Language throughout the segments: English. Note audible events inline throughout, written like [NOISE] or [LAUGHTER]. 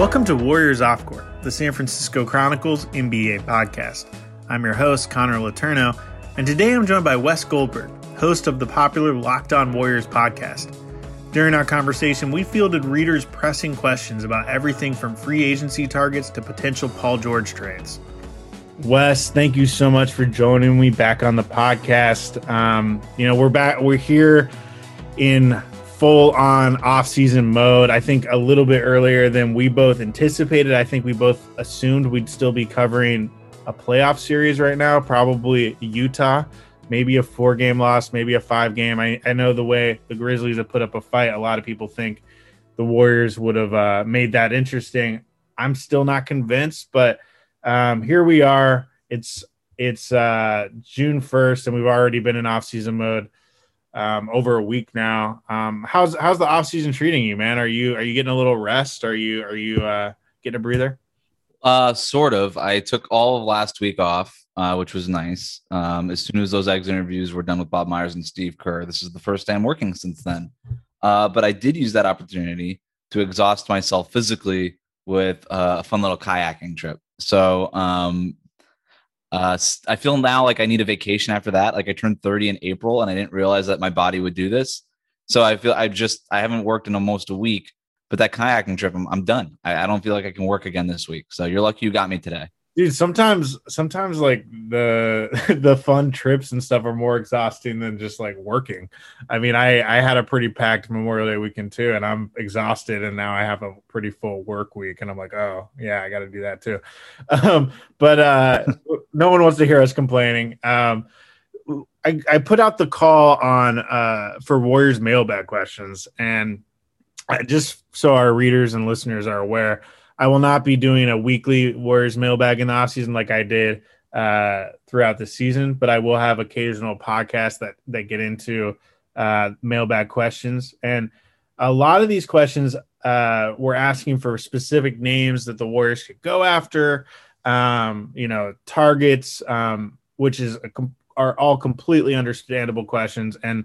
Welcome to Warriors Off Court, the San Francisco Chronicles NBA podcast. I'm your host, Connor Letourneau, and today I'm joined by Wes Goldberg, host of the popular Locked On Warriors podcast. During our conversation, we fielded readers' pressing questions about everything from free agency targets to potential Paul George trades. Wes, thank you so much for joining me back on the podcast. Um, you know, we're back, we're here in full on off season mode. I think a little bit earlier than we both anticipated. I think we both assumed we'd still be covering a playoff series right now, probably Utah, maybe a four game loss, maybe a five game. I, I know the way the Grizzlies have put up a fight, a lot of people think the Warriors would have uh, made that interesting. I'm still not convinced, but um, here we are. It's it's uh, June 1st, and we've already been in off season mode um, over a week now. Um, how's how's the off season treating you, man? Are you are you getting a little rest? Are you are you uh, getting a breather? Uh, sort of. I took all of last week off, uh, which was nice. Um, as soon as those eggs interviews were done with Bob Myers and Steve Kerr, this is the first time working since then. Uh, but I did use that opportunity to exhaust myself physically with uh, a fun little kayaking trip. So um, uh, I feel now like I need a vacation after that. Like I turned 30 in April and I didn't realize that my body would do this. So I feel I just I haven't worked in almost a week, but that kayaking trip, I'm, I'm done. I, I don't feel like I can work again this week. So you're lucky you got me today dude sometimes sometimes like the [LAUGHS] the fun trips and stuff are more exhausting than just like working. I mean i i had a pretty packed memorial day weekend too and i'm exhausted and now i have a pretty full work week and i'm like oh yeah i gotta do that too. [LAUGHS] Um but uh [LAUGHS] no one wants to hear us complaining. Um I, I put out the call on uh for warriors mailbag questions and just so our readers and listeners are aware I will not be doing a weekly Warriors mailbag in the offseason like I did uh, throughout the season, but I will have occasional podcasts that that get into uh, mailbag questions. And a lot of these questions uh, were asking for specific names that the Warriors could go after, um, you know, targets, um, which is a, are all completely understandable questions and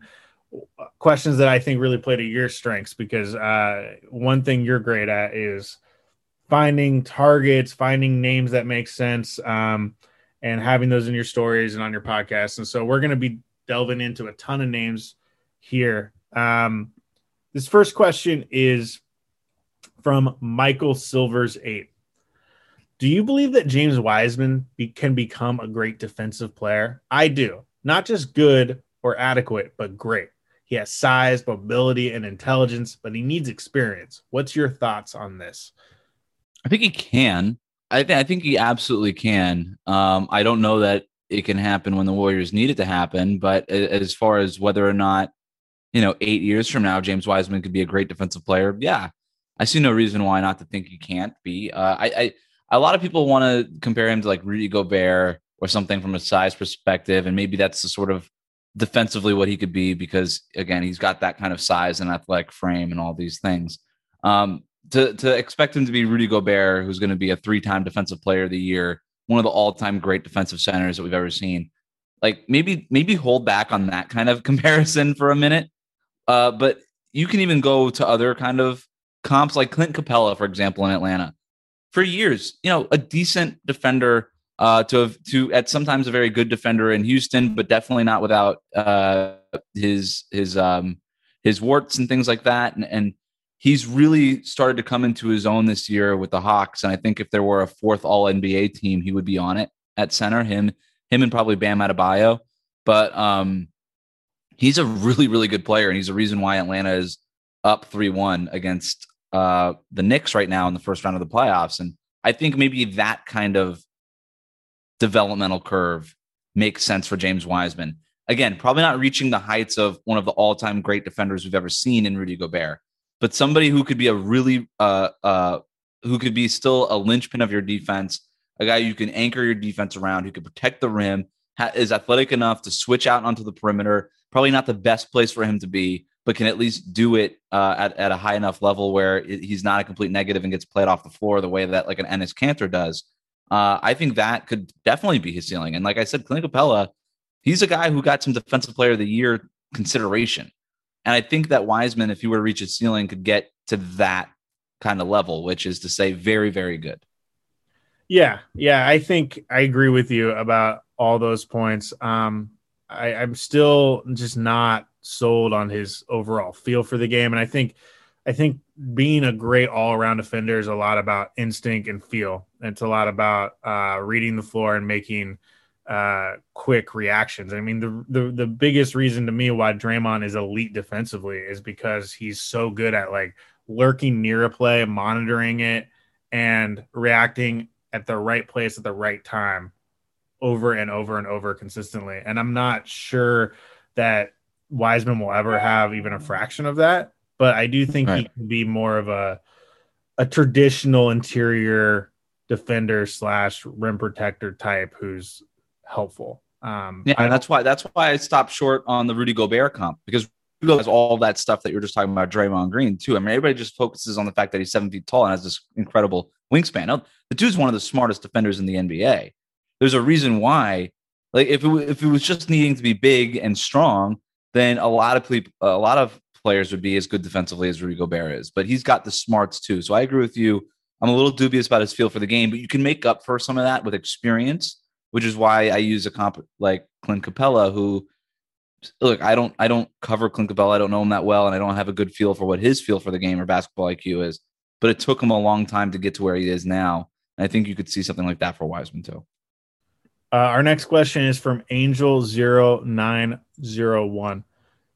questions that I think really play to your strengths because uh, one thing you're great at is finding targets, finding names that make sense, um, and having those in your stories and on your podcast. And so we're going to be delving into a ton of names here. Um, this first question is from Michael Silvers eight. Do you believe that James Wiseman be, can become a great defensive player? I do. Not just good or adequate, but great. He has size, mobility, and intelligence, but he needs experience. What's your thoughts on this? I think he can. I, th- I think he absolutely can. Um, I don't know that it can happen when the Warriors need it to happen, but as far as whether or not, you know, eight years from now, James Wiseman could be a great defensive player, yeah, I see no reason why not to think he can't be. Uh, I, I, a lot of people want to compare him to like Rudy Gobert or something from a size perspective, and maybe that's the sort of defensively what he could be because again, he's got that kind of size and athletic frame and all these things. Um, to to expect him to be Rudy Gobert, who's going to be a three-time defensive player of the year, one of the all-time great defensive centers that we've ever seen. Like maybe maybe hold back on that kind of [LAUGHS] comparison for a minute. Uh, but you can even go to other kind of comps like Clint Capela, for example, in Atlanta. For years, you know, a decent defender uh, to have to at sometimes a very good defender in Houston, but definitely not without uh, his his um, his warts and things like that. And, and he's really started to come into his own this year with the Hawks. And I think if there were a fourth All NBA team, he would be on it at center. Him, him, and probably Bam Adebayo. But um, he's a really, really good player, and he's a reason why Atlanta is up three one against uh, the Knicks right now in the first round of the playoffs. And I think maybe that kind of developmental curve makes sense for James Wiseman. Again, probably not reaching the heights of one of the all-time great defenders we've ever seen in Rudy Gobert, but somebody who could be a really uh uh who could be still a linchpin of your defense, a guy you can anchor your defense around, who can protect the rim, ha- is athletic enough to switch out onto the perimeter. Probably not the best place for him to be, but can at least do it uh, at, at a high enough level where it, he's not a complete negative and gets played off the floor the way that like an Enes Kanter does. Uh, I think that could definitely be his ceiling. And like I said, Clint Capela, he's a guy who got some defensive player of the year consideration. And I think that Wiseman, if he were to reach his ceiling, could get to that kind of level, which is to say, very, very good. Yeah, yeah, I think I agree with you about all those points. Um, I, I'm still just not sold on his overall feel for the game, and I think, I think being a great all-around defender is a lot about instinct and feel. It's a lot about uh, reading the floor and making uh, quick reactions. I mean, the, the the biggest reason to me why Draymond is elite defensively is because he's so good at like lurking near a play, monitoring it, and reacting at the right place at the right time over and over and over consistently. And I'm not sure that Wiseman will ever have even a fraction of that, but I do think right. he can be more of a a traditional interior defender slash rim protector type who's helpful. Um, yeah, and that's why that's why I stopped short on the Rudy Gobert comp because Rudy has all that stuff that you're just talking about, Draymond Green too. I mean, everybody just focuses on the fact that he's seven feet tall and has this incredible wingspan. Now, the dude's one of the smartest defenders in the NBA. There's a reason why. Like, if it, if it was just needing to be big and strong, then a lot of people, a lot of players would be as good defensively as Rudy Gobert is. But he's got the smarts too. So I agree with you. I'm a little dubious about his feel for the game, but you can make up for some of that with experience, which is why I use a comp like Clint Capela, who look, I don't I don't cover Clint Capela. I don't know him that well, and I don't have a good feel for what his feel for the game or basketball IQ is. But it took him a long time to get to where he is now. And I think you could see something like that for Wiseman too. Uh, our next question is from Angel0901.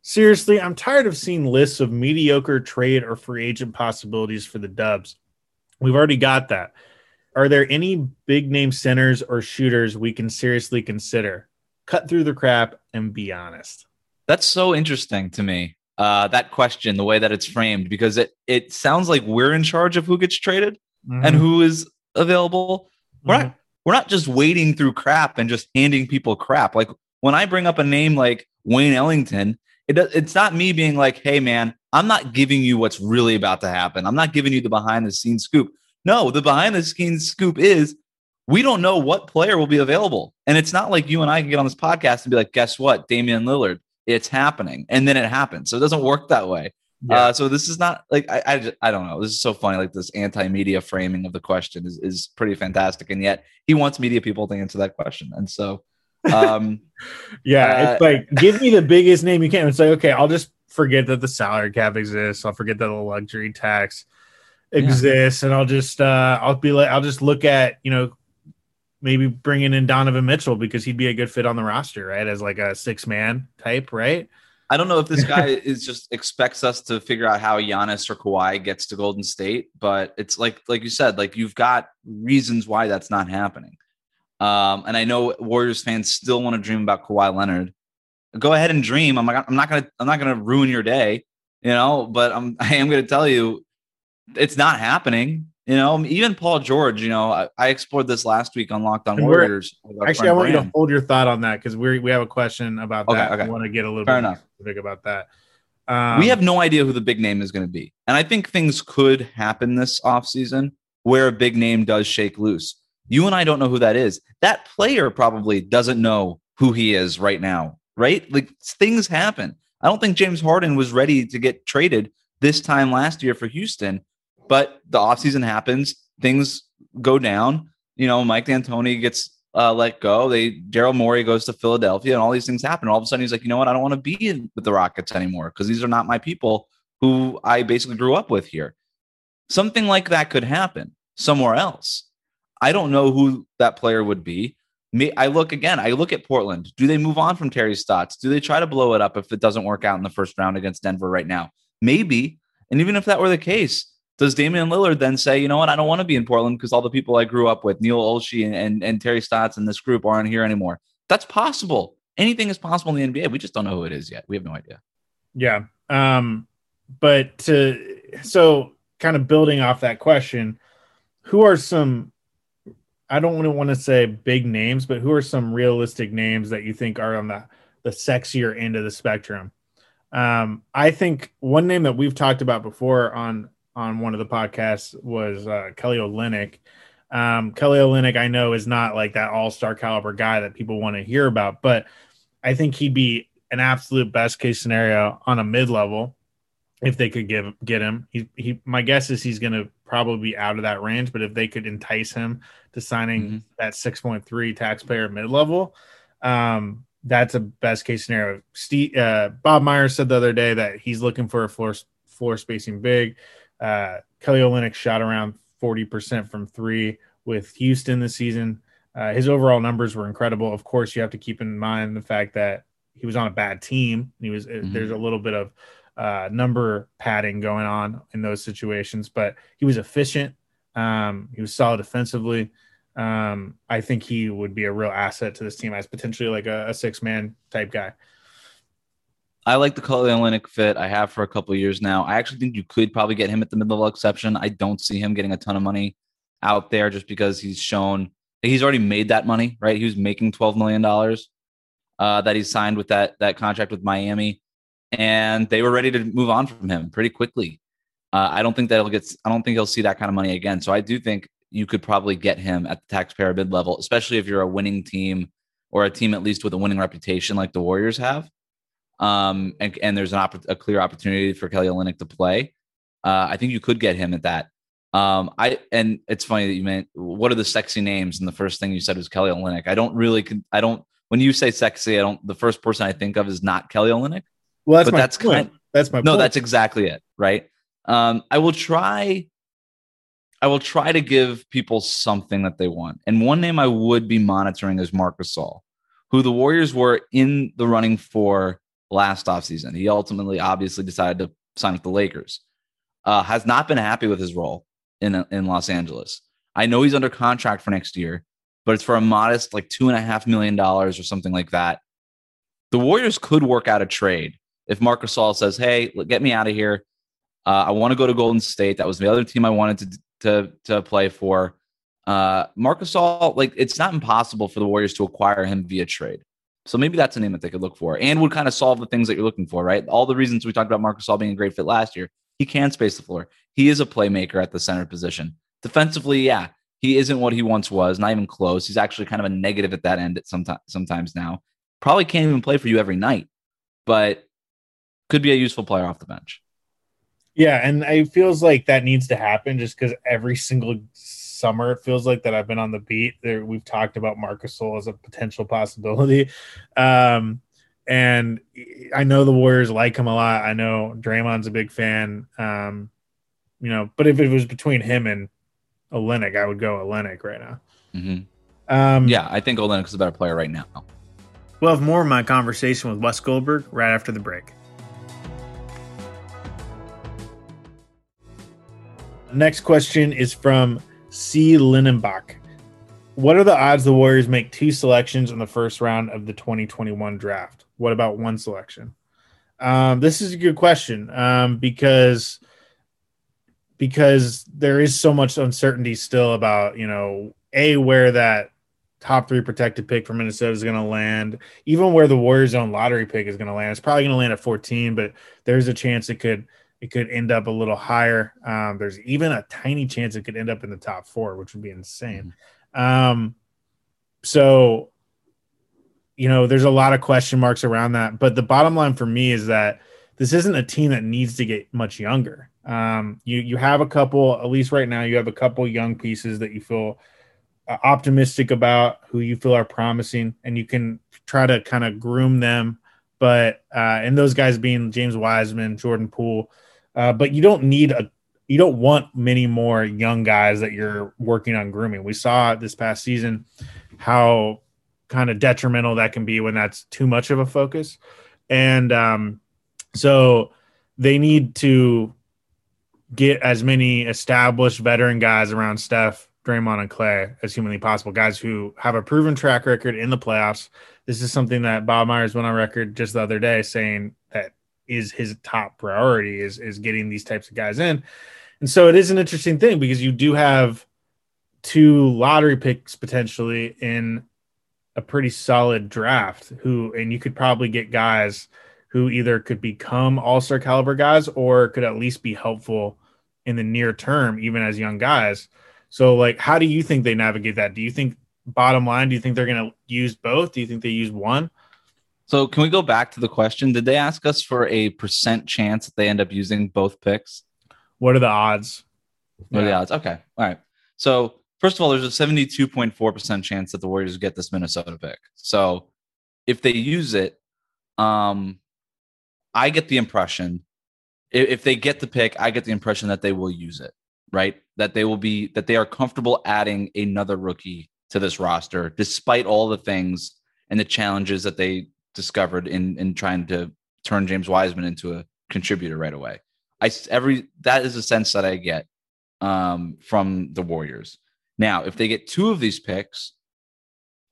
Seriously, I'm tired of seeing lists of mediocre trade or free agent possibilities for the Dubs. We've already got that. Are there any big name centers or shooters we can seriously consider? cut through the crap and be honest? That's so interesting to me. Uh, that question, the way that it's framed, because it it sounds like we're in charge of who gets traded mm-hmm. and who is available. We're mm-hmm. not we're not just wading through crap and just handing people crap. Like when I bring up a name like Wayne Ellington, it it's not me being like, "Hey, man, I'm not giving you what's really about to happen. I'm not giving you the behind the scenes scoop." No, the behind the scenes scoop is we don't know what player will be available. And it's not like you and I can get on this podcast and be like, guess what? Damian Lillard, it's happening. And then it happens. So it doesn't work that way. Yeah. Uh, so this is not like, I, I, just, I don't know. This is so funny. Like this anti-media framing of the question is, is pretty fantastic. And yet he wants media people to answer that question. And so, [LAUGHS] um, yeah, uh, it's like, give me the biggest name you can. It's like, okay, I'll just forget that the salary cap exists. I'll forget that the luxury tax exists. Yeah. And I'll just, uh, I'll be like, I'll just look at, you know, maybe bringing in Donovan Mitchell because he'd be a good fit on the roster, right? As like a six man type, right? I don't know if this guy [LAUGHS] is just expects us to figure out how Giannis or Kawhi gets to Golden State, but it's like like you said, like you've got reasons why that's not happening. Um, and I know Warriors fans still want to dream about Kawhi Leonard. Go ahead and dream. I'm like, I'm not gonna I'm not gonna ruin your day, you know, but I'm [LAUGHS] I am gonna tell you it's not happening. You know, even Paul George, you know, I, I explored this last week on Locked On Warriors. Actually, I want Brand. you to hold your thought on that because we we have a question about okay, that. Okay. I want to get a little Fair bit enough. specific about that. Um, we have no idea who the big name is going to be. And I think things could happen this offseason where a big name does shake loose. You and I don't know who that is. That player probably doesn't know who he is right now, right? Like things happen. I don't think James Harden was ready to get traded this time last year for Houston but the offseason happens, things go down. You know, Mike D'Antoni gets uh, let go. They Daryl Morey goes to Philadelphia, and all these things happen. All of a sudden, he's like, you know what? I don't want to be in, with the Rockets anymore because these are not my people who I basically grew up with here. Something like that could happen somewhere else. I don't know who that player would be. Me, I look again. I look at Portland. Do they move on from Terry Stotts? Do they try to blow it up if it doesn't work out in the first round against Denver right now? Maybe. And even if that were the case, does Damian Lillard then say, you know what, I don't want to be in Portland because all the people I grew up with, Neil Olshey and, and, and Terry Stotts and this group aren't here anymore? That's possible. Anything is possible in the NBA. We just don't know who it is yet. We have no idea. Yeah. Um, but to, so kind of building off that question, who are some I don't to want to say big names, but who are some realistic names that you think are on the the sexier end of the spectrum? Um, I think one name that we've talked about before on on one of the podcasts was uh, Kelly Olynyk. Um, Kelly Olynyk, I know, is not like that all star caliber guy that people want to hear about, but I think he'd be an absolute best case scenario on a mid level. if they could give get him. He he my guess is he's going to probably be out of that range, but if they could entice him to signing mm-hmm. that 6.3 taxpayer mid level, um, that's a best case scenario. Steve uh, Bob Myers said the other day that he's looking for a floor floor spacing big. Uh, Kelly Olynyk shot around 40% from three with Houston this season. Uh, his overall numbers were incredible. Of course, you have to keep in mind the fact that he was on a bad team. He was mm-hmm. there's a little bit of uh, number padding going on in those situations, but he was efficient. Um, he was solid defensively. Um, I think he would be a real asset to this team as potentially like a, a six man type guy. I like the Kelly Olynyk fit. I have for a couple years now. I actually think you could probably get him at the mid level exception. I don't see him getting a ton of money out there just because he's shown he's already made that money, right? He was making twelve million dollars uh, that he signed with that that contract with Miami and they were ready to move on from him pretty quickly. Uh, I don't think that he'll get. I don't think he'll see that kind of money again. So I do think you could probably get him at the taxpayer bid level, especially if you're a winning team or a team at least with a winning reputation like the Warriors have. Um, and, and there's an opp- a clear opportunity for Kelly Olynyk to play. Uh, I think you could get him at that. Um, I and it's funny that you meant what are the sexy names, and the first thing you said was Kelly Olynyk. I don't really, I don't. When you say sexy, I don't. The first person I think of is not Kelly Olynyk. Well, that's but my that's point. Kind, that's my no. Point. That's exactly it, right? Um, I will try. I will try to give people something that they want, and one name I would be monitoring is Marc Gasol, who the Warriors were in the running for last offseason. He ultimately, obviously, decided to sign with the Lakers. Uh, has not been happy with his role in in Los Angeles. I know he's under contract for next year, but it's for a modest like two and a half million dollars or something like that. The Warriors could work out a trade if Marc Gasol says, "Hey, get me out of here. Uh, I want to go to Golden State. That was the other team I wanted to to to play for." Uh, Gasol, like it's not impossible for the Warriors to acquire him via trade. So maybe that's a name that they could look for and would kind of solve the things that you're looking for, right? All the reasons we talked about Marc Gasol being a great fit last year. He can space the floor. He is a playmaker at the center position. Defensively, yeah, he isn't what he once was, not even close. He's actually kind of a negative at that end at sometimes sometimes now. Probably can't even play for you every night. But could be a useful player off the bench. Yeah, and it feels like that needs to happen just because every single summer it feels like that I've been on the beat. There, we've talked about Marc Gasol as a potential possibility, um, and I know the Warriors like him a lot. I know Draymond's a big fan, um, you know. But if it was between him and Olynyk, I would go Olynyk right now. Mm-hmm. Um, yeah, I think Olynyk is a better player right now. We'll have more of my conversation with Wes Goldberg right after the break. Next question is from C. Linenbach. What are the odds the Warriors make two selections in the first round of the 2021 draft? What about one selection? Um, this is a good question um, because because there is so much uncertainty still about you know a where that top three protected pick for Minnesota is going to land, even where the Warriors' own lottery pick is going to land. It's probably going to land at 14, but there's a chance it could it could end up a little higher. Um, there's even a tiny chance it could end up in the top four, which would be insane. Mm-hmm. Um, so, you know, there's a lot of question marks around that. But the bottom line for me is that this isn't a team that needs to get much younger. Um, you you have a couple, at least right now, you have a couple young pieces that you feel uh, optimistic about, who you feel are promising, and you can try to kind of groom them. But uh, and those guys being James Wiseman, Jordan Poole, uh, but you don't need a you don't want many more young guys that you're working on grooming. We saw this past season how kind of detrimental that can be when that's too much of a focus. And um, so they need to get as many established veteran guys around Steph, Draymond, and Klay as humanly possible. Guys who have a proven track record in the playoffs. This is something that Bob Myers went on record just the other day saying that is his top priority is is getting these types of guys in. And so it is an interesting thing because you do have two lottery picks potentially in a pretty solid draft who and you could probably get guys who either could become all-star caliber guys or could at least be helpful in the near term even as young guys. So like how do you think they navigate that? Do you think bottom line do you think they're going to use both? Do you think they use one? So can we go back to the question? Did they ask us for a percent chance that they end up using both picks? What are the odds? What are the odds? Okay. All right. So first of all, there's a 72.4% chance that the Warriors get this Minnesota pick. So if they use it, um, I get the impression if, if they get the pick, I get the impression that they will use it, right? That they will be that they are comfortable adding another rookie to this roster, despite all the things and the challenges that they discovered in in trying to turn James Wiseman into a contributor right away. I every that is a sense that I get um, from the Warriors. Now, if they get two of these picks,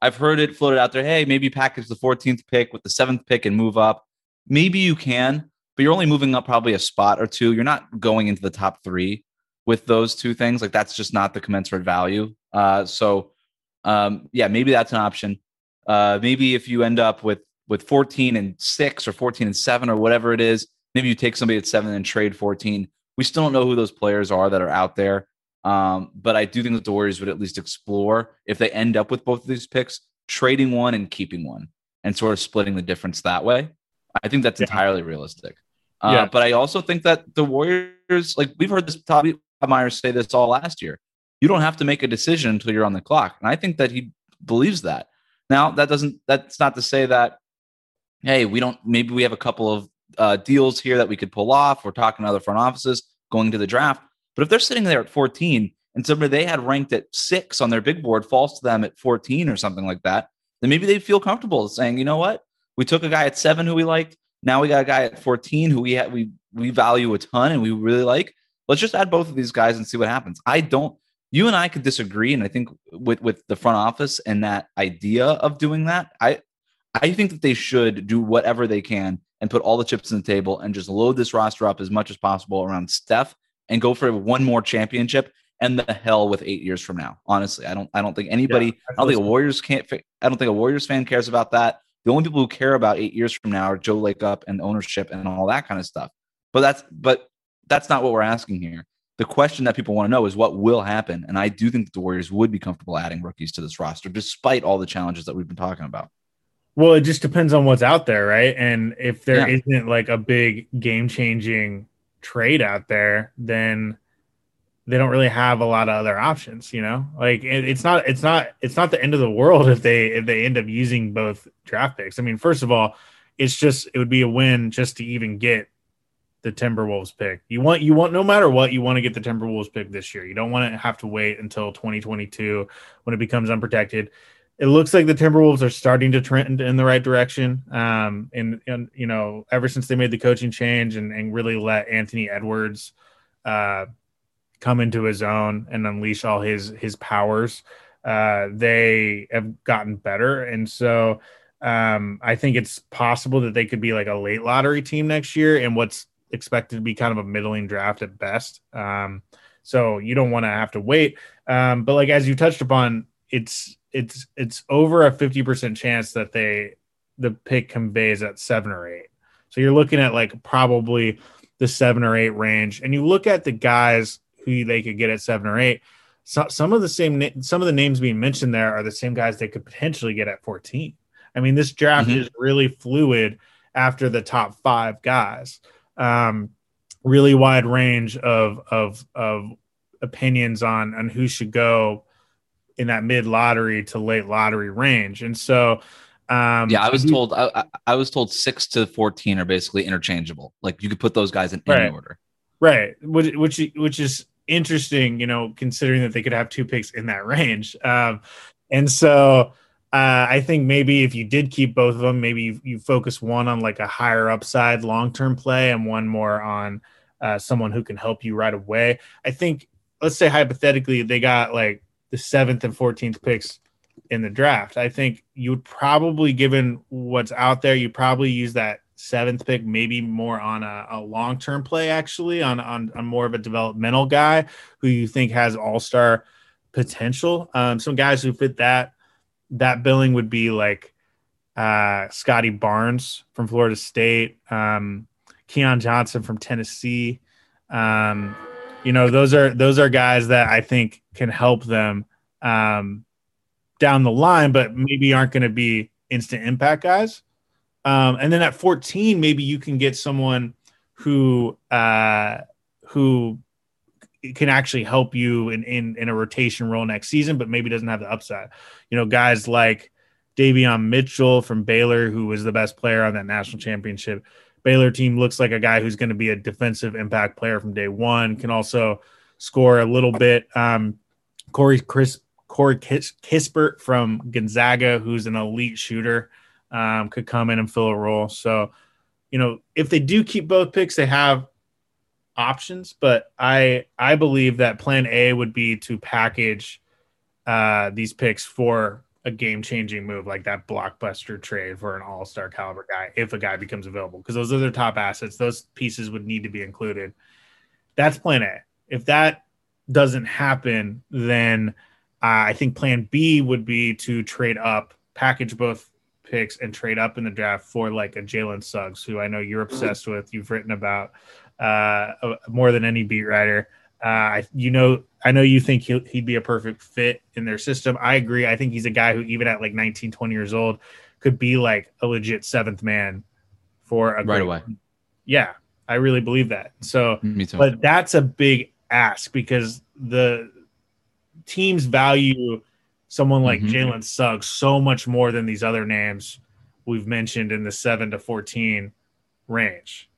I've heard it floated out there. Hey, maybe package the 14th pick with the seventh pick and move up. Maybe you can, but you're only moving up probably a spot or two. You're not going into the top three with those two things. Like that's just not the commensurate value. Uh, so, um, yeah, maybe that's an option. Uh, maybe if you end up with with 14 and six or 14 and seven or whatever it is, maybe you take somebody at seven and trade 14. We still don't know who those players are that are out there. Um, but I do think that the Warriors would at least explore if they end up with both of these picks, trading one and keeping one and sort of splitting the difference that way. I think that's yeah. entirely realistic. Uh, yeah. But I also think that the Warriors, like we've heard this Toby Myers say this all last year, you don't have to make a decision until you're on the clock. And I think that he believes that. Now, that doesn't, that's not to say that hey, we don't, maybe we have a couple of uh, deals here that we could pull off. We're talking to other front offices going to the draft. But if they're sitting there at 14 and somebody they had ranked at six on their big board falls to them at 14 or something like that, then maybe they feel comfortable saying, you know what? We took a guy at seven who we liked. Now we got a guy at 14 who we ha- we we value a ton and we really like. Let's just add both of these guys and see what happens. I don't you and I could disagree, and I think with with the front office and that idea of doing that, I I think that they should do whatever they can and put all the chips on the table and just load this roster up as much as possible around Steph and go for one more championship and the hell with eight years from now. Honestly, I don't I don't think anybody yeah, I don't think a Warriors can't I don't think a Warriors fan cares about that. The only people who care about eight years from now are Joe Lacob and ownership and all that kind of stuff. But that's but that's not what we're asking here. The question that people want to know is what will happen. And I do think that the Warriors would be comfortable adding rookies to this roster, despite all the challenges that we've been talking about. Well, it just depends on what's out there, right? And if there yeah. not like a big game changing trade out there, then they don't really have a lot of other options, you know. Like it, it's not, it's not, it's not the end of the world if they if they end up using both draft picks. I mean, first of all, it's just it would be a win just to even get the Timberwolves pick. You want you want no matter what, you want to get the Timberwolves pick this year. You don't want to have to wait until 2022 when it becomes unprotected it looks like the Timberwolves are starting to trend in the right direction. Um, and, and you know, ever since they made the coaching change and, and really let Anthony Edwards uh, come into his own and unleash all his his powers, uh, they have gotten better. And so um, I think it's possible that they could be like a late lottery team next year and what's expected to be kind of a middling draft at best. Um, so you don't want to have to wait. Um, but like as you touched upon, it's it's it's over a 50% chance that they the pick conveys at seven or eight. So you're looking at like probably the seven or eight range. And you look at the guys who they could get at seven or eight. So, some of the same some of the names being mentioned there are the same guys they could potentially get at 14. I mean, this draft mm-hmm. is really fluid after the top five guys. Um, really wide range of of of opinions on on who should go in that mid lottery to late lottery range. And so, um, yeah, I was told I, I, was told six to fourteen are basically interchangeable. Like you could put those guys in right. any order. Right, which which which is interesting, you know, considering that they could have two picks in that range. Um, and so uh, I think maybe if you did keep both of them, maybe you, you focus one on like a higher upside long term play and one more on uh, someone who can help you right away. I think, let's say hypothetically, they got like the seventh and 14th picks in the draft. I think you would probably, given what's out there, you probably use that seventh pick maybe more on a, a long term play, actually, on, on, on more of a developmental guy who you think has all star potential. Um, some guys who fit that that billing would be like uh, Scottie Barnes from Florida State, um, Keon Johnson from Tennessee. Um, you know those are those are guys that I think can help them um, down the line, but maybe aren't going to be instant impact guys. Um, and then at 14, maybe you can get someone who uh, who can actually help you in, in in a rotation role next season, but maybe doesn't have the upside. You know, guys like Davion Mitchell from Baylor, who was the best player on that national championship. Baylor team looks like a guy who's going to be a defensive impact player from day one. Can also score a little bit. Um, Corey Chris Corey Kis- Kispert from Gonzaga, who's an elite shooter, um, could come in and fill a role. So, you know, if they do keep both picks, they have options. But I I believe that Plan A would be to package uh, these picks for a game changing move like that blockbuster trade for an all star caliber guy if a guy becomes available because those are their top assets. Those pieces would need to be included. That's Plan A. If that doesn't happen, then uh, I think plan B would be to trade up, package both picks, and trade up in the draft for like a Jalen Suggs, who I know you're obsessed with. You've written about uh, more than any beat writer. Uh, you know, I know you think he'll, he'd be a perfect fit in their system. I agree. I think he's a guy who, even at like 19, 20 years old, could be like a legit seventh man for a right great, away. Yeah, I really believe that. So, Me too. but that's a big ask because the teams value someone like Mhm. Jalen Suggs so much more than these other names we've mentioned in the seven to fourteen range.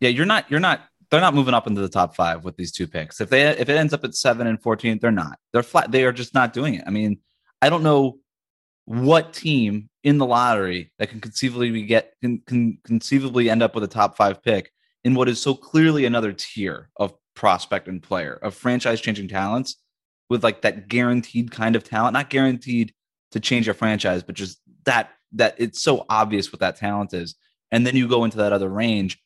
yeah, you're not you're not they're not moving up into the top five with these two picks. If they if it ends up at seven and fourteen, they're not. They're flat. They are just not doing it. I mean, I don't know what team in the lottery that can conceivably be get can, can conceivably end up with a top five pick in what is so clearly another tier of prospect and player of franchise changing talents with like that guaranteed kind of talent, not guaranteed to change your franchise, but just that that it's so obvious what that talent is. And then you go into that other range.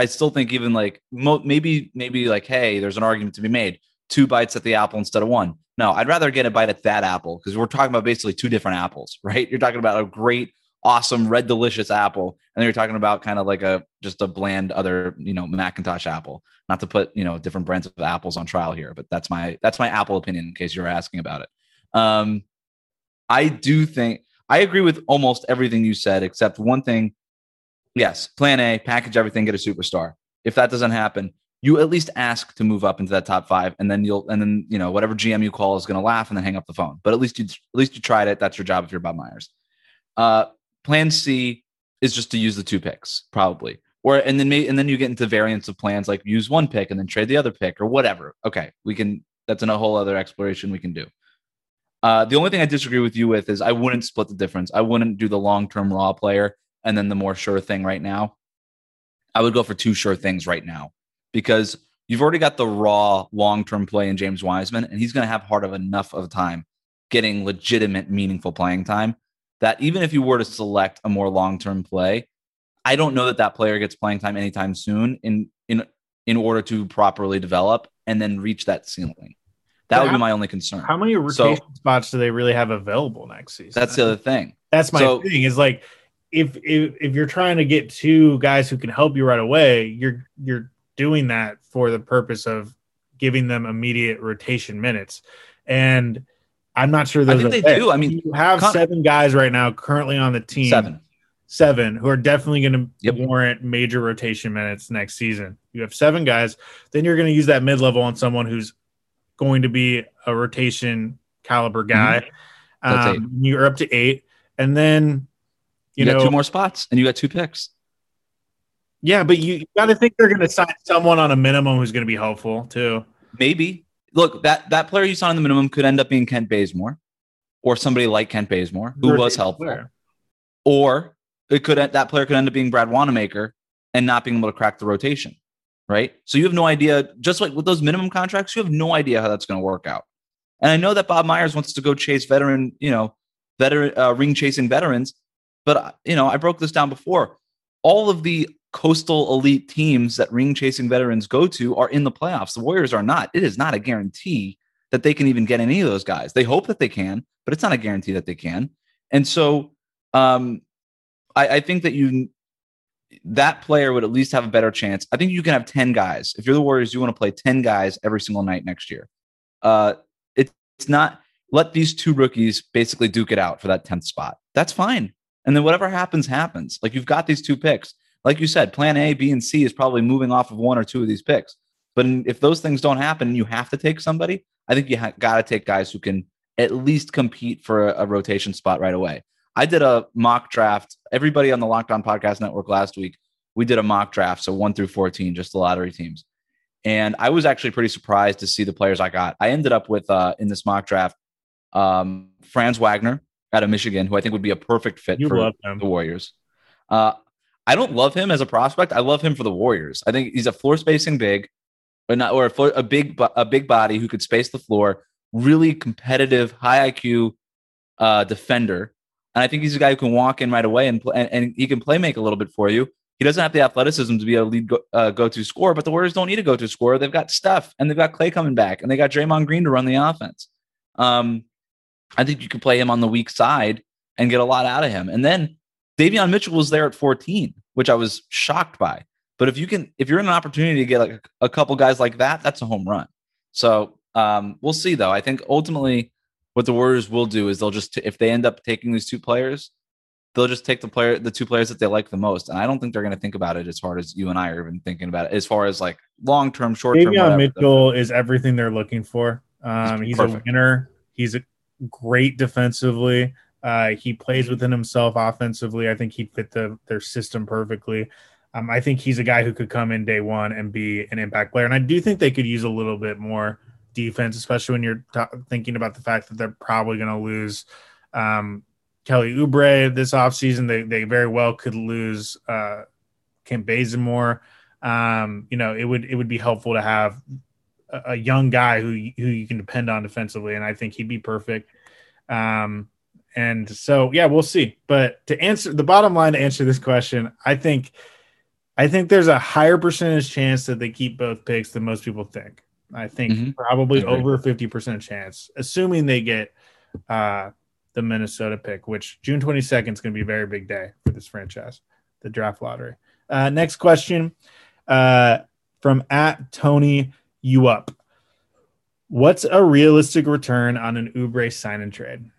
I still think even like mo- maybe maybe like hey, there's an argument to be made. Two bites at the apple instead of one. No, I'd rather get a bite at that apple because we're talking about basically two different apples, [LAUGHS] right? You're talking about a great, awesome, red, delicious apple, and then you're talking about kind of like a just a bland other, you know, McIntosh apple. Not to put you know different brands of apples on trial here, but that's my that's my apple opinion in case you were asking about it. Um, I do think I agree with almost everything you said, except one thing. Yes, plan A, package everything, get a superstar. If that doesn't happen, you at least ask to move up into that top five, and then you'll, and then you know whatever GM you call is going to laugh and then hang up the phone. But at least you, at least you tried it. That's your job if you're Bob Myers. Uh, plan C is just to use the two picks, probably, or and then and then you get into variants of plans like use one pick and then trade the other pick or whatever. Okay, we can. That's in a whole other exploration we can do. Uh, the only thing I disagree with you with is I wouldn't split the difference. I wouldn't do the long term raw player and then the more sure thing right now. I would go for two sure things right now because you've already got the raw long term play in James Wiseman, and he's going to have hard of enough of time getting legitimate, meaningful playing time that even if you were to select a more long term play, I don't know that that player gets playing time anytime soon in in in order to properly develop and then reach that ceiling. That But would how- be my only concern. How many rotation spots do they really have available next season? That's the other thing. That's my So- thing. Is like if if if you're trying to get two guys who can help you right away, you're you're doing that for the purpose of giving them immediate rotation minutes, and I'm not sure I think they do. I mean, you have Con- seven guys right now currently on the team, Seven. seven who are definitely going to Yep. warrant major rotation minutes next season. You have seven guys, then you're going to use that mid level on someone who's going to be a rotation caliber guy. Mm-hmm. Um, you're up to eight, and then You, you, got know, two more spots and you got two picks. yeah, but you, you got to think they're going to sign someone on a minimum who's going to be helpful too. Maybe. Look, that that player you signed on the minimum could end up being Kent Bazemore or somebody like Kent Bazemore who was helpful. player. Or it could that player could end up being Brad Wanamaker and not being able to crack the rotation. Right. So you have no idea, just like with those minimum contracts, you have no idea how that's going to work out. And I know that Bob Myers wants to go chase veteran, you know, veteran uh, ring chasing veterans, but uh, you know, I broke this down before. All of the coastal elite teams that ring chasing veterans go to are in the playoffs. The Warriors are not. It is not a guarantee that they can even get any of those guys. They hope that they can, but it's not a guarantee that they can. And so um, I, I think that you that player would at least have a better chance. I think you can have 10 guys. If you're the Warriors, you want to play 10 guys every single night next year. Uh, it, it's not let these two rookies basically duke it out for that 10th spot. That's fine. And then whatever happens, happens. Like you've got these two picks. Like you said, plan A, B, and C is probably moving off of one or two of these picks. But if those things don't happen and you have to take somebody, I think you ha- got to take guys who can at least compete for a, a, rotation spot right away. I did a mock draft. Everybody on the Locked On Podcast Network last week, we did a mock draft. So one through 14, just the lottery teams. And I was actually pretty surprised to see the players I got. I ended up with, uh, in this mock draft, um, Franz Wagner out of Michigan, who I think would be a perfect fit you for the Warriors. Uh, I don't love him as a prospect. I love him for the Warriors. I think he's a floor spacing big or not, or a, a big a big body who could space the floor. Really competitive, high IQ uh, defender, and I think he's a guy who can walk in right away and, and and he can play make a little bit for you. He doesn't have the athleticism to be a lead go, uh, to score, but the Warriors don't need a go to score. They've got Steph and they've got Klay coming back, and they got Draymond Green to run the offense. Um, I think you can play him on the weak side and get a lot out of him. And then Davion Mitchell was there at 14, which I was shocked by. But if you can, if you're in an opportunity to get like a, couple guys like that, that's a home run. So um, we'll see though. I think ultimately what the Warriors will do is they'll just, if they end up taking these two players, they'll just take the player, the two players that they like the most. And I don't think they're going to think about it as hard as you and I are even thinking about it, as far as like long term, short term. Davion Mitchell is everything they're looking for. Um, he's, he's a winner. He's a great defensively. Uh, he plays within himself offensively. I think he'd fit the, their system perfectly. Um, I think he's a guy who could come in day one and be an impact player. And I do think they could use a little bit more defense, especially when you're t- thinking about the fact that they're probably going to lose um, Kelly Oubre this offseason. They, they very well could lose uh, Kent Bazemore. Um, you know, it would it would be helpful to have a, a, young guy who who you can depend on defensively, and I think he'd be perfect. Um, and so, yeah, we'll see. But to answer the bottom line to answer this question, I think – I think there's a higher percentage chance that they keep both picks than most people think. I think mm-hmm. probably over 50% chance, assuming they get uh, the Minnesota pick, which June 22nd is going to be a very big day for this franchise, the draft lottery. Uh, next question uh, from at Tony You Up. What's a realistic return on an Oubre sign and trade?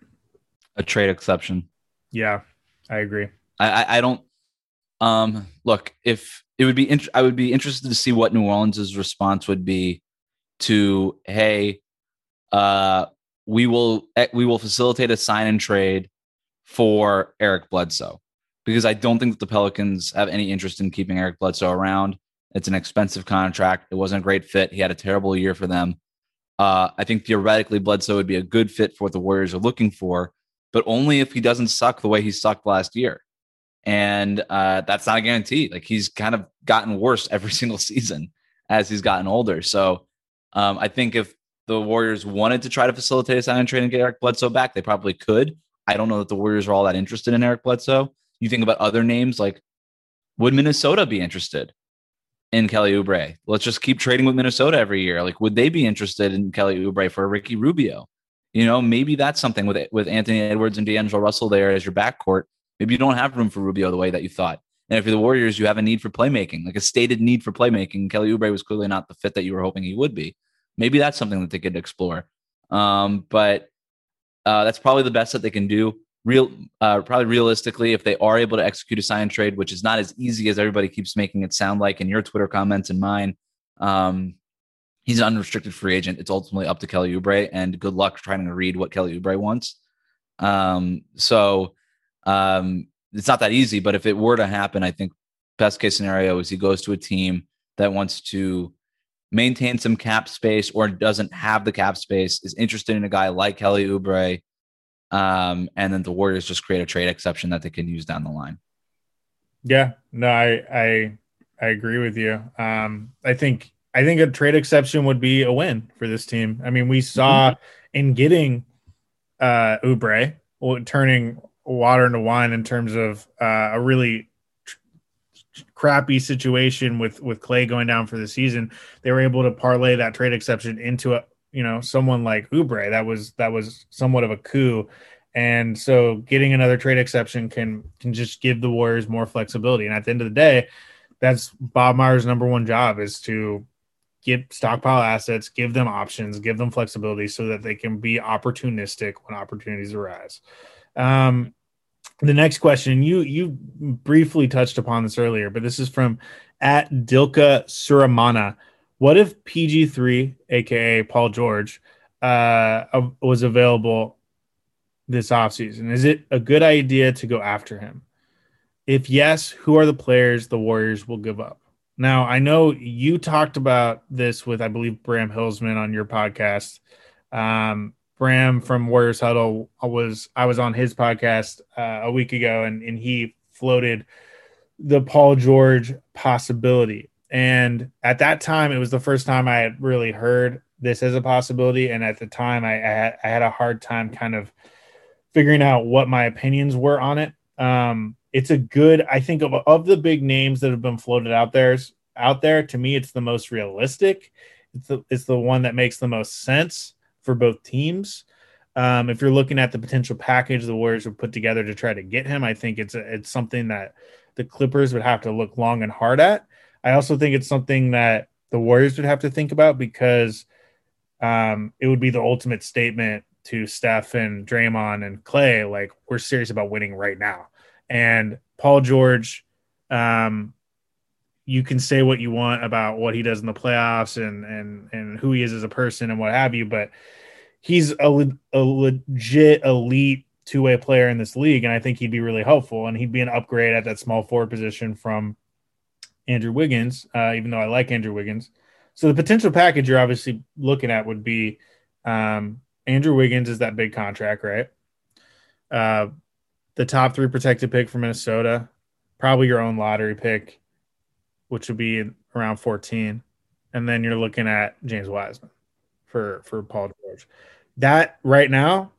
A trade exception. Yeah, I agree. I, I, I don't um, look, if it would be, int- I would be interested to see what New Orleans's response would be to, hey, uh, we will eh, we will facilitate a sign and trade for Eric Bledsoe because I don't think that the Pelicans have any interest in keeping Eric Bledsoe around. It's an expensive contract. It wasn't a great fit. He had a terrible year for them. Uh, I think theoretically Bledsoe would be a good fit for what the Warriors are looking for, but only if he doesn't suck the way he sucked last year and uh, that's not a guarantee. Like he's kind of gotten worse every [LAUGHS] single season as he's gotten older. So um, I think if the Warriors wanted to try to facilitate a sign and trade and get Eric Bledsoe back, they probably could. I don't know that the Warriors are all that interested in Eric Bledsoe. You think about other names like would Minnesota be interested in Kelly Oubre? Let's just keep trading with Minnesota every year. Like, would they be interested in Kelly Oubre for Ricky Rubio? You know, maybe that's something with with Anthony Edwards and D'Angelo Russell there as your backcourt Maybe you don't have room for Rubio the way that you thought. And if you're the Warriors, you have a need for playmaking, like a stated need for playmaking. Kelly Oubre was clearly not the fit that you were hoping he would be. Maybe that's something that they could explore. Um, but uh, that's probably the best that they can do. Real, uh, probably realistically, if they are able to execute a sign trade, which is not as easy as everybody keeps making it sound like in your Twitter comments and mine. Um, he's an unrestricted free agent. It's ultimately up to Kelly Oubre, and good luck trying to read what Kelly Oubre wants. Um, so um, it's not that easy, but if it were to happen, I think best case scenario is he goes to a team that wants to maintain some cap space or doesn't have the cap space, is interested in a guy like Kelly Oubre, um, and then the Warriors just create a trade exception that they can use down the line. Yeah, no, I I I agree with you. Um, I think I think a trade exception would be a win for this team. I mean, we saw mm-hmm. in getting uh Oubre turning water into wine in terms of uh, a really crappy situation with with Klay going down for the season. They were able to parlay that trade exception into a you know someone like Oubre. That was that was somewhat of a coup. And so getting another trade exception can can just give the Warriors more flexibility. And at the end of the day, that's Bob Myers' number one job is to get stockpile assets, give them options, give them flexibility so that they can be opportunistic when opportunities arise. Um, the next question you you briefly touched upon this earlier, but this is from at Dilka Suramana. What if PG3, aka Paul George, uh, was available this offseason? Is it a good idea to go after him? If yes, who are the players the Warriors will give up? Now, I know you talked about this with, I believe, Bram Hillsman on your podcast. Um, Bram from Warriors Huddle was I was on his podcast uh, a week ago, and and he floated the Paul George possibility. And at that time, it was the first time I had really heard this as a possibility. And at the time, I, I, had, I had a hard time kind of figuring out what my opinions were on it. Um, it's a good, I think of, of the big names that have been floated out there, out there, to me, it's the most realistic. It's the, it's the one that makes the most sense for both teams. Um, if you're looking at the potential package the Warriors would put together to try to get him, I think it's a, it's something that the Clippers would have to look long and hard at. I also think it's something that the Warriors would have to think about because um, it would be the ultimate statement to Steph and Draymond and Klay, like we're serious about winning right now. And Paul George, um, you can say what you want about what he does in the playoffs and and and who he is as a person and what have you, but he's a, a legit elite two way player in this league, and I think he'd be really helpful. And he'd be an upgrade at that small forward position from Andrew Wiggins, uh, even though I like Andrew Wiggins. So the potential package you're obviously looking at would be um, Andrew Wiggins is that big contract, right? Uh, the top three protected pick for Minnesota, probably your own lottery pick, which would be around 14, and then you're looking at James Wiseman for for Paul George. That right now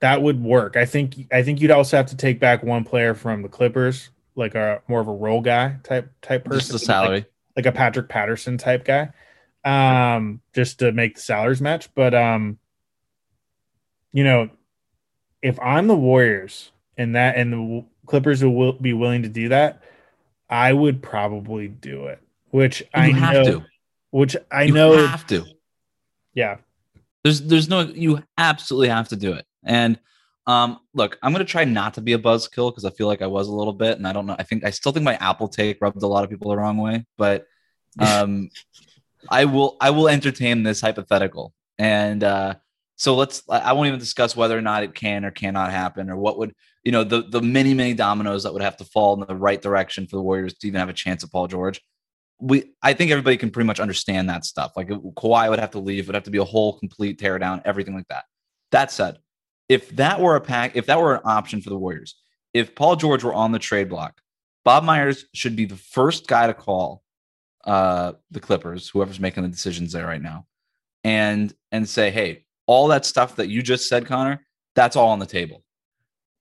that would work. I think I think you'd also have to take back one player from the Clippers, like a more of a role guy type type person. Just the salary. Like, like a Patrick Patterson type guy. Um, just to make the salaries match. But um, you know, if I'm the Warriors and that and the Clippers will be willing to do that, I would probably do it. Which you I know, to. which I you know have to. Yeah. There's there's no you absolutely have to do it. And um, look, I'm gonna try not to be a buzzkill because I feel like I was a little bit, and I don't know. I think I still think my Apple take rubbed a lot of people the wrong way, but [LAUGHS] um, I will I will entertain this hypothetical, and uh, so let's. I won't even discuss whether or not it can or cannot happen, or what would you know the the many many dominoes that would have to fall in the right direction for the Warriors to even have a chance at Paul George. We, I think everybody can pretty much understand that stuff. Like Kawhi would have to leave, would have to be a whole complete tear down, everything like that. That said, if that were a pack, if that were an option for the Warriors, if Paul George were on the trade block, Bob Myers should be the first guy to call uh, the Clippers, whoever's making the decisions there right now, and and say, hey, all that stuff that you just said, Connor, that's all on the table.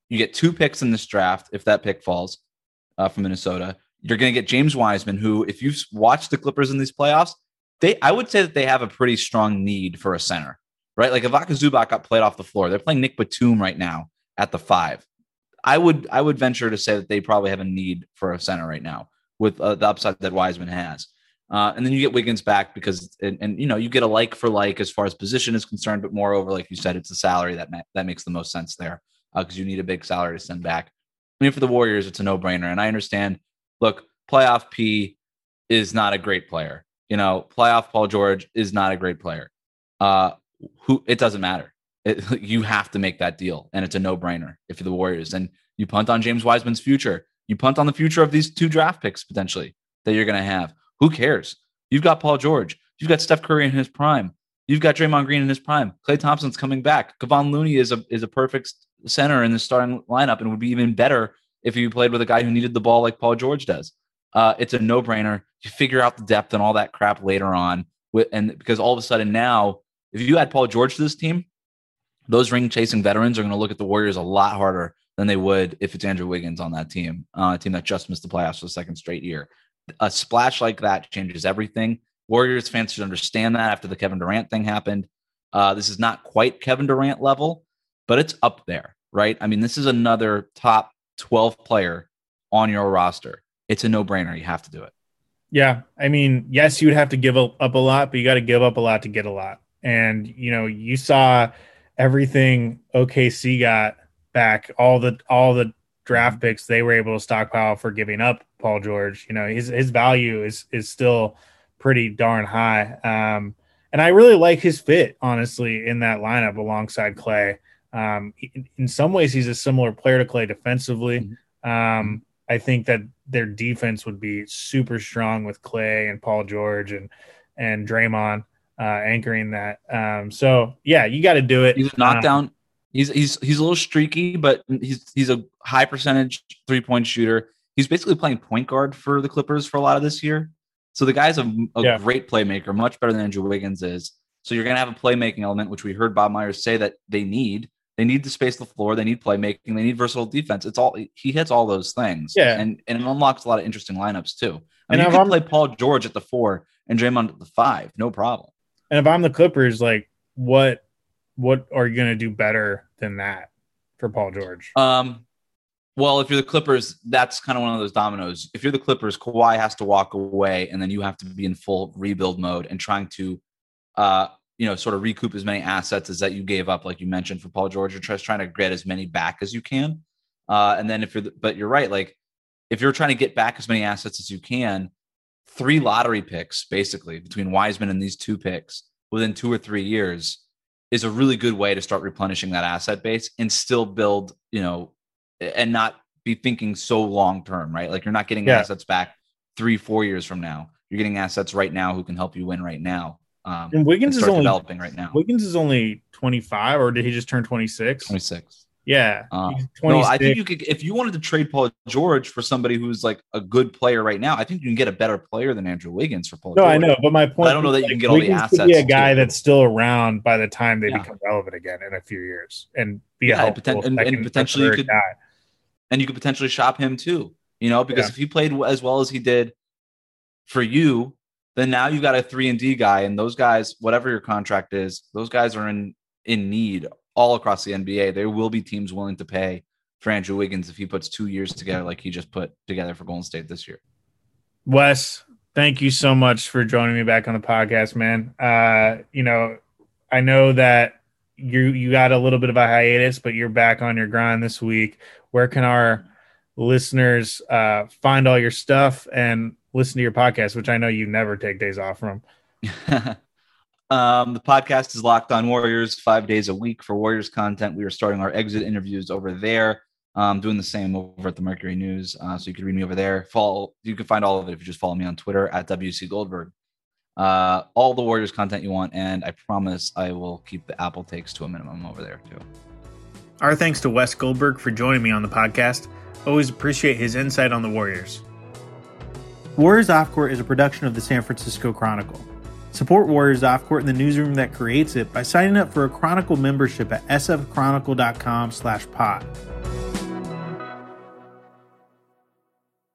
You get two picks in this draft if that pick falls uh, from Minnesota. You're going to get James Wiseman, who, if you've watched the Clippers in these playoffs, they I would say that they have a pretty strong need for a center right? Like Ivica Zubac got played off the floor. They're playing Nick Batum right now at the five. I would I would venture to say that they probably have a need for a center right now with uh, the upside that Wiseman has. Uh, and then you get Wiggins back because and, and, you know you get a like for like as far as position is concerned, but moreover, like you said, it's the salary that ma- that makes the most sense there because uh, you need a big salary to send back. I mean, for the Warriors, it's a no brainer, and I understand. Look, playoff P is not a great player. You know, playoff Paul George is not a great player. Uh, who it doesn't matter. It, [LAUGHS] you have to make that deal, and it's a no-brainer if you're the Warriors. And you punt on James Wiseman's future. You punt on the future of these two draft picks potentially that you're going to have. Who cares? You've got Paul George. You've got Steph Curry in his prime. You've got Draymond Green in his prime. Klay Thompson's coming back. Kevon Looney is a is a perfect center in the starting lineup, and would be even better if you played with a guy who needed the ball like Paul George does. Uh, it's a no brainer. You figure out the depth and all that crap later on, with, and because all of a sudden now if you add Paul George to this team, those ring chasing veterans are going to look at the Warriors a lot harder than they would if it's Andrew Wiggins on that team, uh, a team that just missed the playoffs for the second straight year. A splash like that changes everything. Warriors fans should understand that after the Kevin Durant thing happened. Uh, this is not quite Kevin Durant level, but it's up there, right? I mean, this is another top 12 player on your roster. It's a no brainer. You have to do it. Yeah. I mean, yes, you would have to give up a lot, but you got to give up a lot to get a lot and you know you saw everything OKC got back all the all the draft picks they were able to stockpile for giving up Paul George. You know, his his value is is still pretty darn high. Um, and I really like his fit, honestly, in that lineup alongside Klay. Um, in some ways, he's a similar player to Klay defensively. Mm-hmm. Um, I think that their defense would be super strong with Klay and Paul George and and Draymond uh, anchoring that. Um, so yeah, you got to do it. He's a knockdown. Um, he's he's he's a little streaky, but he's he's a high percentage three point shooter. He's basically playing point guard for the Clippers for a lot of this year. So the guy's a, a yeah. great playmaker, much better than Andrew Wiggins is. So you're going to have a playmaking element, which we heard Bob Myers say that they need. They need to space the floor. They need playmaking. They need versatile defense. It's all he hits all those things. Yeah, and and it unlocks a lot of interesting lineups too. I mean, and you can play Paul George at the four and Draymond at the five, no problem. And if I'm the Clippers, like what what are you to do better than that for Paul George? Um, well, if you're the Clippers, that's kind of one of those dominoes. If you're the Clippers, Kawhi has to walk away, and then you have to be in full rebuild mode and trying to, uh, you know, sort of recoup as many assets as that you gave up, like you mentioned for Paul George. You're just trying to get as many back as you can. Uh, and then if you're, the, but you're right, like if you're trying to get back as many assets as you can, three lottery picks basically between Wiseman and these two picks within two or three years is a really good way to start replenishing that asset base and still build, you know, and not be thinking so long term, right? Like you're not getting yeah. assets back three, four years from now. You're getting assets right now who can help you win right now. Um, and Wiggins and is only developing right now. Wiggins is only 25, or did he just turn 26? 26. Yeah. Uh, no, I think you could if you wanted to trade Paul George for somebody who's like a good player right now. I think you can get a better player than Andrew Wiggins for Paul. No, George. I know, but my point. But I don't know that like, you can get Wiggins all the assets. Could be a guy too. that's still around by the time they yeah. become relevant again in a few years, and be yeah, a helpful and, and, and potentially you could, guy and you could potentially shop him too. You know, because yeah. if he played as well as he did for you, then now you've got a three and D guy, and those guys, whatever your contract is, those guys are in in need all across the NBA. There will be teams willing to pay for Andrew Wiggins if he puts two years together like he just put together for Golden State this year. Wes, thank you so much for joining me back on the podcast, man. Uh, you know, I know that you you got a little bit of a hiatus, but you're back on your grind this week where can our listeners uh, find all your stuff and listen to your podcast, which I know you never take days off from? [LAUGHS] um, the podcast is Locked On Warriors five days a week for Warriors content. We are starting our exit interviews over there. Um, doing the same over at the Mercury News, uh, so you can read me over there. Follow, you can find all of it if you just follow me on Twitter at WC Goldberg. Uh, all the Warriors content you want, and I promise I will keep the Apple takes to a minimum over there too. Our thanks to Wes Goldberg for joining me on the podcast. Always appreciate his insight on the Warriors. Warriors Off Court is a production of the San Francisco Chronicle. Support Warriors Off Court in the newsroom that creates it by signing up for a Chronicle membership at sfchronicle.com slash pod.